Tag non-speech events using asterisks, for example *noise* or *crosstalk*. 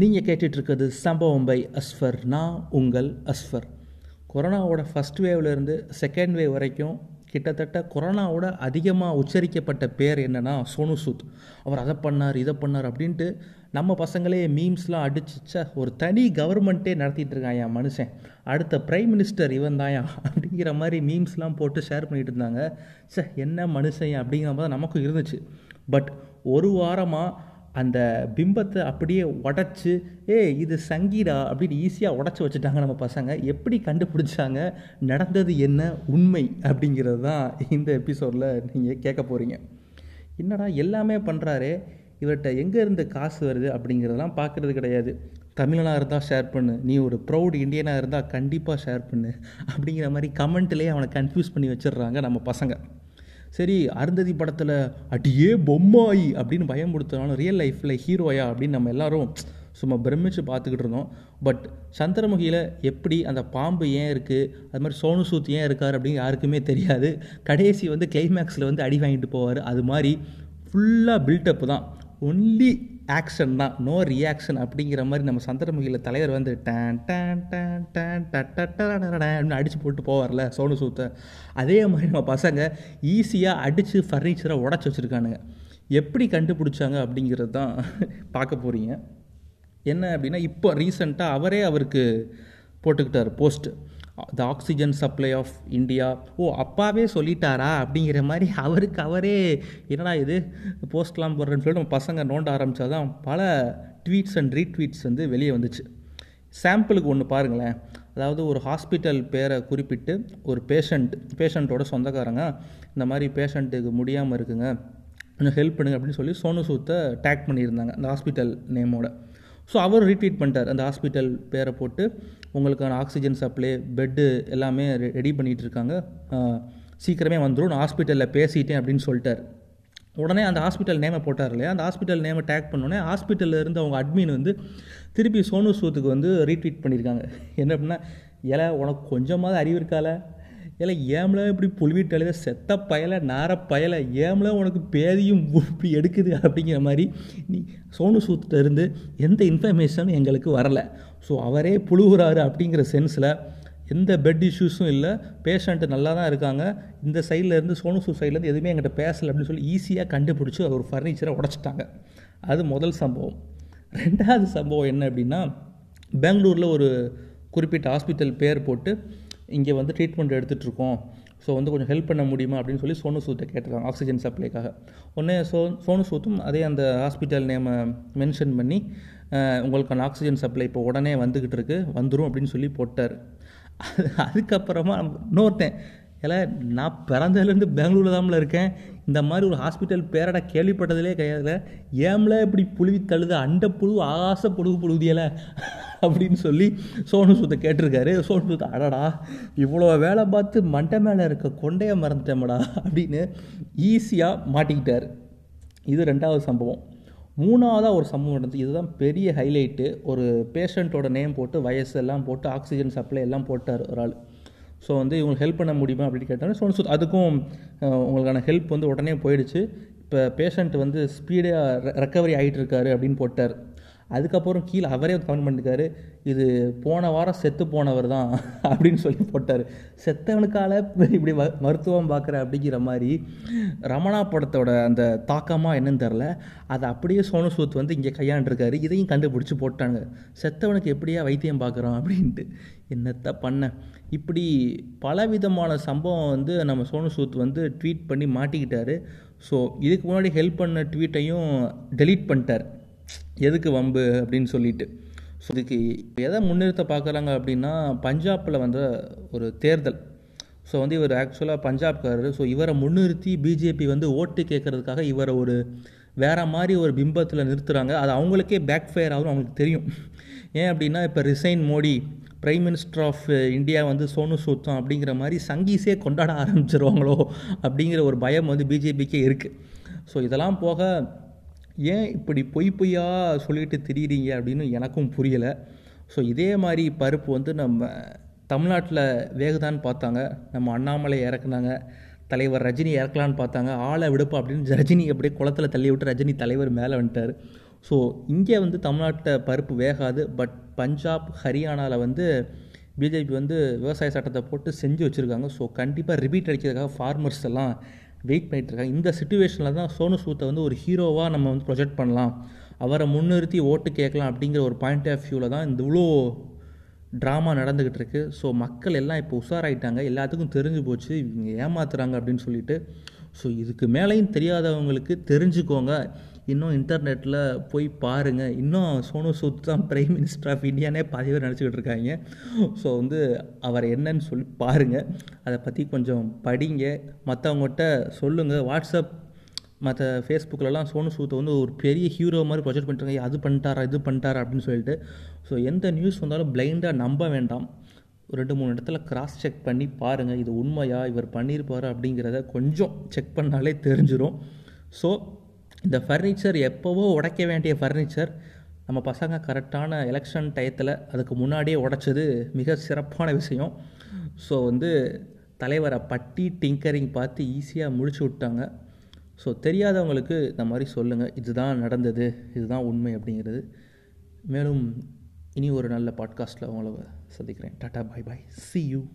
நீங்கள் கேட்டுட்ருக்கிறது சம்பவம் பை அஸ்ஃபர். நான் உங்கள் அஸ்ஃபர். கொரோனாவோட ஃபஸ்ட் வேவ்லேருந்து செகண்ட் வேவ் வரைக்கும் கிட்டத்தட்ட கொரோனாவோட அதிகமாக உச்சரிக்கப்பட்ட பேர் என்னென்னா சோனு சூத். அவர் அதை பண்ணார் இதை பண்ணார் அப்படின்ட்டு நம்ம பசங்களே மீம்ஸ்லாம் அடிச்சுச்ச ஒரு தனி கவர்மெண்ட்டே நடத்திட்டு இருக்கான் என் மனுஷன். அடுத்த பிரைம் மினிஸ்டர் இவன் தாயா அப்படிங்கிற மாதிரி மீம்ஸ்லாம் போட்டு ஷேர் பண்ணிகிட்டு இருந்தாங்க. சே என்ன மனுஷன் அப்படிங்கிற மாதிரி தான் நமக்கும் இருந்துச்சு. பட் ஒரு வாரமாக அந்த பிம்பத்தை அப்படியே உடச்சி ஏ இது சங்கீடா அப்படின்னு ஈஸியாக உடச்சி வச்சுட்டாங்க நம்ம பசங்க. எப்படி கண்டுபிடிச்சாங்க நடந்தது என்ன உண்மை அப்படிங்கிறது தான் இந்த எபிசோடில் நீங்கள் கேட்க போகிறீங்க என்னடா எல்லாமே பண்ணுறாரு இவர்கிட்ட எங்கே இருந்து காசு வருது அப்படிங்கிறதெல்லாம் பார்க்குறது கிடையாது. தமிழனாக இருந்தால் ஷேர் பண்ணு நீ ஒரு ப்ரௌட் இந்தியனாக இருந்தால் கண்டிப்பாக ஷேர் பண்ணு அப்படிங்கிற மாதிரி கமெண்ட்லேயே அவனை கன்ஃபியூஸ் பண்ணி வச்சிடுறாங்க நம்ம பசங்க. சரி அருந்ததி படத்தில் அடியே பொம்மாயி அப்படின்னு பயமுடுத்தினாலும் ரியல் லைஃப்பில் ஹீரோயா அப்படின்னு நம்ம எல்லாரும் சும்மா பிரமிச்சு பார்த்துக்கிட்டு இருந்தோம். பட் சந்திரமுகியில் எப்படி அந்த பாம்பு ஏன் இருக்குது அது மாதிரி சோனு சூத் ஏன் இருக்கார் அப்படின்னு யாருக்குமே தெரியாது. கடைசி வந்து கிளைமேக்ஸில் வந்து அடி வாங்கிட்டு போவார். அது மாதிரி ஃபுல்லாக பில்டப் தான். ஒன்லி ஆக்ஷன் தான். நோ ரியாக்ஷன் அப்படிங்கிற மாதிரி நம்ம சந்திரமுகியில் தலைவர் வந்து டேன் டேன் டேன் டேன் அப்படின்னு அடித்து போட்டு போவார்ல சோனு சூத்தை. அதே மாதிரி நம்ம பசங்க ஈஸியாக அடித்து ஃபர்னிச்சரை உடச்சி வச்சுருக்கானுங்க. எப்படி கண்டுபிடிச்சாங்க அப்படிங்கிறது தான் பார்க்க போகிறீங்க என்ன அப்படின்னா இப்போ ரீசண்டாக அவரே அவருக்கு போட்டுக்கிட்டார் post the oxygen supply of India ஓ அப்பாவே சொல்லிட்டாரா? அப்படிங்கிற மாதிரி அவருக்கு அவரே என்னடா இது? போஸ்ட்லாம் போடுறேன்னு சொல்லிட்டு நம்ம பசங்க நோண்ட ஆரம்பித்தா தான் பல ட்வீட்ஸ் அண்ட் ரீட்வீட்ஸ் வந்து வெளியே வந்துச்சு. சாம்பிளுக்கு ஒன்று பாருங்களேன். அதாவது ஒரு ஹாஸ்பிட்டல் பேரை குறிப்பிட்டு ஒரு பேஷண்ட் பேஷண்ட்டோட சொந்தக்காரங்க இந்த மாதிரி பேஷண்ட்டுக்கு முடியாமல் இருக்குங்க. கொஞ்சம் ஹெல்ப் பண்ணுங்க அப்படின்னு சொல்லி சோனு சூத்தை டேக் பண்ணியிருந்தாங்க அந்த ஹாஸ்பிட்டல் நேமோட ஸோ அவர் ரீட்வீட் பண்ணிட்டார். அந்த ஹாஸ்பிட்டல் பேரை போட்டு உங்களுக்கான ஆக்சிஜன் சப்ளை பெட்டு எல்லாமே ரெடி பண்ணிகிட்டு இருக்காங்க. சீக்கிரமே வந்துடும் நான் ஹாஸ்பிட்டலில் பேசிட்டேன் அப்படின்னு சொல்லிட்டார். உடனே அந்த ஹாஸ்பிட்டல் நேமை போட்டார் இல்லையா? அந்த ஹாஸ்பிட்டல் நேமை டேக் பண்ணோடனே ஹாஸ்பிட்டலில் இருந்து அவங்க அட்மின் வந்து திருப்பி சோனு சூத்துக்கு வந்து ரீட்வீட் பண்ணியிருக்காங்க *laughs* என்ன அப்படின்னா ஏல உனக்கு கொஞ்சமாவது அறிவு இருக்கால ஏல ஏம்ல இப்படி புழுவிட்டு அழுத செத்த பயலை நார பயலை ஏம்ல உனக்கு பேதியும் இப்படி எடுக்குது அப்படிங்கிற மாதிரி நீ சோனு சூத்திட்ட இருந்து எந்த இன்ஃபர்மேஷனும் எங்களுக்கு வரலை. ஸோ அவரே புழுகுறாரு அப்படிங்கிற சென்ஸில் எந்த பெட் இஷ்யூஸும் இல்லை பேஷண்ட்டு நல்லா தான் இருக்காங்க. இந்த சைட்லேருந்து சோனு சூ சைட்லேருந்து எதுவுமே எங்கிட்ட பேசலை அப்படின்னு சொல்லி ஈஸியாக கண்டுபிடிச்சி ஒரு ஃபர்னிச்சரை உடச்சிட்டாங்க. அது முதல் சம்பவம். ரெண்டாவது சம்பவம் என்ன அப்படின்னா பெங்களூரில் ஒரு குறிப்பிட்ட ஹாஸ்பிட்டல் பேர் போட்டு இங்கே வந்து ட்ரீட்மெண்ட் எடுத்துகிட்ருக்கோம் ஸோ வந்து கொஞ்சம் ஹெல்ப் பண்ண முடியுமா அப்படின்னு சொல்லி சோனு சூத்தை கேட்டிருக்காங்க ஆக்சிஜன் சப்ளைக்காக உடனே சோ சோனு சூத்தும் அதே அந்த ஹாஸ்பிட்டல் நேமை மென்ஷன் பண்ணி உங்களுக்கான ஆக்சிஜன் சப்ளை இப்போ உடனே வந்துக்கிட்டு இருக்கு வந்துடும் அப்படின்னு சொல்லி போட்டார். அது அதுக்கப்புறமா இன்னொருத்தன் ஏல நான் பிறந்ததுலேருந்து பெங்களூரில் தான்ல இருக்கேன். இந்த மாதிரி ஒரு ஹாஸ்பிட்டல் பேரடா கேள்விப்பட்டதிலே கிடையாது ஏம்ல இப்படி புழுவி தழுது அண்ட புழு ஆசை புழுகு புழுதியல? அப்படின்னு சொல்லி சோனு சுத்தை கேட்டிருக்காரு. சோனு சுத்த அடடா இவ்வளோ வேலை பார்த்து மண்டை மேலே இருக்க கொண்டையை மறந்துட்டேமடா அப்படின்னு ஈஸியாக மாட்டிக்கிட்டார். இது ரெண்டாவது சம்பவம். மூணாவதாக ஒரு சம்பவம் நடந்தது இதுதான் பெரிய ஹைலைட்டு ஒரு பேஷண்ட்டோட நேம் போட்டு வயசு எல்லாம் போட்டு ஆக்சிஜன் சப்ளை எல்லாம் போட்டார் ஒரு ஆள். ஸோ வந்து இவங்களுக்கு ஹெல்ப் பண்ண முடியுமா அப்படின்னு கேட்டாங்க ஸோ அதுக்கும் உங்களுக்கான ஹெல்ப் வந்து உடனே போயிடுச்சு. இப்போ பேஷண்ட் வந்து ஸ்பீடாக ரெக்கவரி ஆகிட்டு இருக்காரு அப்படின்னு போட்டார். அதுக்கப்புறம் கீழே அவரே கமெண்ட் பண்ணிருக்காரு இது போன வாரம் செத்து போனவர் தான் *laughs* அப்படின்னு சொல்லி போட்டார். செத்தவனுக்கால இப்படி மருத்துவம் பார்க்குற அப்படிங்கிற மாதிரி ரமணா படத்தோட அந்த தாக்கமாக என்னன்னு தெரில அதை அப்படியே சோனு சூத் வந்து இங்கே கையாண்டுருக்காரு. இதையும் கண்டுபிடிச்சி போட்டாங்க. செத்தவனுக்கு எப்படியா வைத்தியம் பார்க்குறோம் அப்படின்ட்டு. என்னத்த பண்ண? இப்படி பலவிதமான சம்பவம் வந்து நம்ம சோனு சூத் வந்து ட்வீட் பண்ணி மாட்டிக்கிட்டாரு. ஸோ இதுக்கு முன்னாடி ஹெல்ப் பண்ண ட்வீட்டையும் டெலீட் பண்ணிட்டார். எதுக்கு வம்பு அப்படின்னு சொல்லிட்டு. ஸோ இதுக்கு எதை முன்னிறுத்த பார்க்குறாங்க அப்படின்னா பஞ்சாபில் வந்த ஒரு தேர்தல். ஸோ வந்து இவர் ஆக்சுவலாக பஞ்சாப்காரர். ஸோ இவரை முன்னிறுத்தி பிஜேபி வந்து ஓட்டு கேட்குறதுக்காக இவரை ஒரு வேறு மாதிரி ஒரு பிம்பத்தில் நிறுத்துகிறாங்க அது அவங்களுக்கே பேக் ஃபயர் ஆகும் அவங்களுக்கு தெரியும். ஏன் அப்படின்னா இப்போ resign Modi prime minister of India வந்து சோனு சூத்தம் அப்படிங்கிற மாதிரி சங்கீஸே கொண்டாட ஆரம்பிச்சிருவாங்களோ அப்படிங்கிற ஒரு பயம் வந்து பிஜேபிக்கே இருக்குது ஸோ இதெல்லாம் போக ஏன் இப்படி பொய் பொய்யாக சொல்லிட்டு திரியிறீங்க அப்படின்னு எனக்கும் புரியலை. ஸோ இதே மாதிரி பருப்பு வந்து நம்ம தமிழ்நாட்டில் வேகுதான்னு பார்த்தாங்க. நம்ம அண்ணாமலை இறக்குனாங்க. தலைவர் ரஜினி இறக்கலான்னு பார்த்தாங்க. ஆளை விடுப்பா அப்படின்னு ரஜினி அப்படியே குளத்தில் தள்ளி விட்டு ரஜினி தலைவர் மேலே வந்துட்டார். ஸோ இங்கே வந்து தமிழ்நாட்டில் பருப்பு வேகாது. பட் பஞ்சாப் ஹரியானாவில் வந்து பிஜேபி வந்து விவசாய சட்டத்தை போட்டு செஞ்சு வச்சுருக்காங்க. ஸோ கண்டிப்பாக ரிப்பீட் அடிக்கிறதுக்காக ஃபார்மர்ஸ் எல்லாம் வெயிட் பண்ணிகிட்ருக்காங்க இந்த சுச்சுவேஷனில் தான் சோனு சூத்தை வந்து ஒரு ஹீரோவாக நம்ம வந்து ப்ரொஜெக்ட் பண்ணலாம். அவரை முன்னிறுத்தி ஓட்டு கேட்கலாம் அப்படிங்கிற ஒரு பாயிண்ட் ஆஃப் வியூவில் தான் இந்த இவ்வளோ ட்ராமா நடந்துக்கிட்டு இருக்கு. ஸோ மக்கள் எல்லாம் இப்போ உஷாராயிட்டாங்க. எல்லாத்துக்கும் தெரிஞ்சு போச்சு. இவங்க ஏமாத்துறாங்க அப்படின்னு சொல்லிட்டு. ஸோ இதுக்கு மேலேயும் தெரியாதவங்களுக்கு தெரிஞ்சுக்கோங்க. இன்னும் இன்டர்நெட்டில் போய் பாருங்கள் இன்னும் சோனு சூத் தான் பிரைம் மினிஸ்டர் ஆஃப் இந்தியானே பாதி பேர் நினச்சிக்கிட்டு இருக்காங்க. ஸோ வந்து அவர் என்னன்னு சொல்லி பாருங்கள் அதை பற்றி கொஞ்சம் படிங்க. மற்றவங்ககிட்ட சொல்லுங்கள் வாட்ஸ்அப் மற்ற ஃபேஸ்புக்கிலலாம் சோனு சூத்தை வந்து ஒரு பெரிய ஹீரோ மாதிரி ப்ரொஜெக்ட் பண்ணிட்டுருக்காங்க அது பண்ணிட்டாரா இது பண்ணிட்டாரா அப்படின்னு சொல்லிட்டு. ஸோ எந்த நியூஸ் வந்தாலும் பிளைண்டாக நம்ப வேண்டாம். ரெண்டு மூணு இடத்துல கிராஸ் செக் பண்ணி பாருங்கள் இது உண்மையா இவர் பண்ணியிருப்பார் அப்படிங்கிறத கொஞ்சம் செக் பண்ணாலே தெரிஞ்சிடும் ஸோ இந்த ஃபர்னிச்சர் எப்போவோ உடைக்க வேண்டிய ஃபர்னிச்சர் நம்ம பசங்க கரெக்டான எலெக்ஷன் டயத்தில் அதுக்கு முன்னாடியே உடைச்சது மிக சிறப்பான விஷயம். ஸோ வந்து தலைவரை பட்டி டிங்கரிங் பார்த்து ஈஸியாக முடிச்சு விட்டாங்க. ஸோ தெரியாதவங்களுக்கு இந்த மாதிரி சொல்லுங்கள் இதுதான் நடந்தது இதுதான் உண்மை அப்படிங்கிறது. மேலும் இனி ஒரு நல்ல பாட்காஸ்ட்டில் உங்களை சந்திக்கிறேன். Tata bye bye see you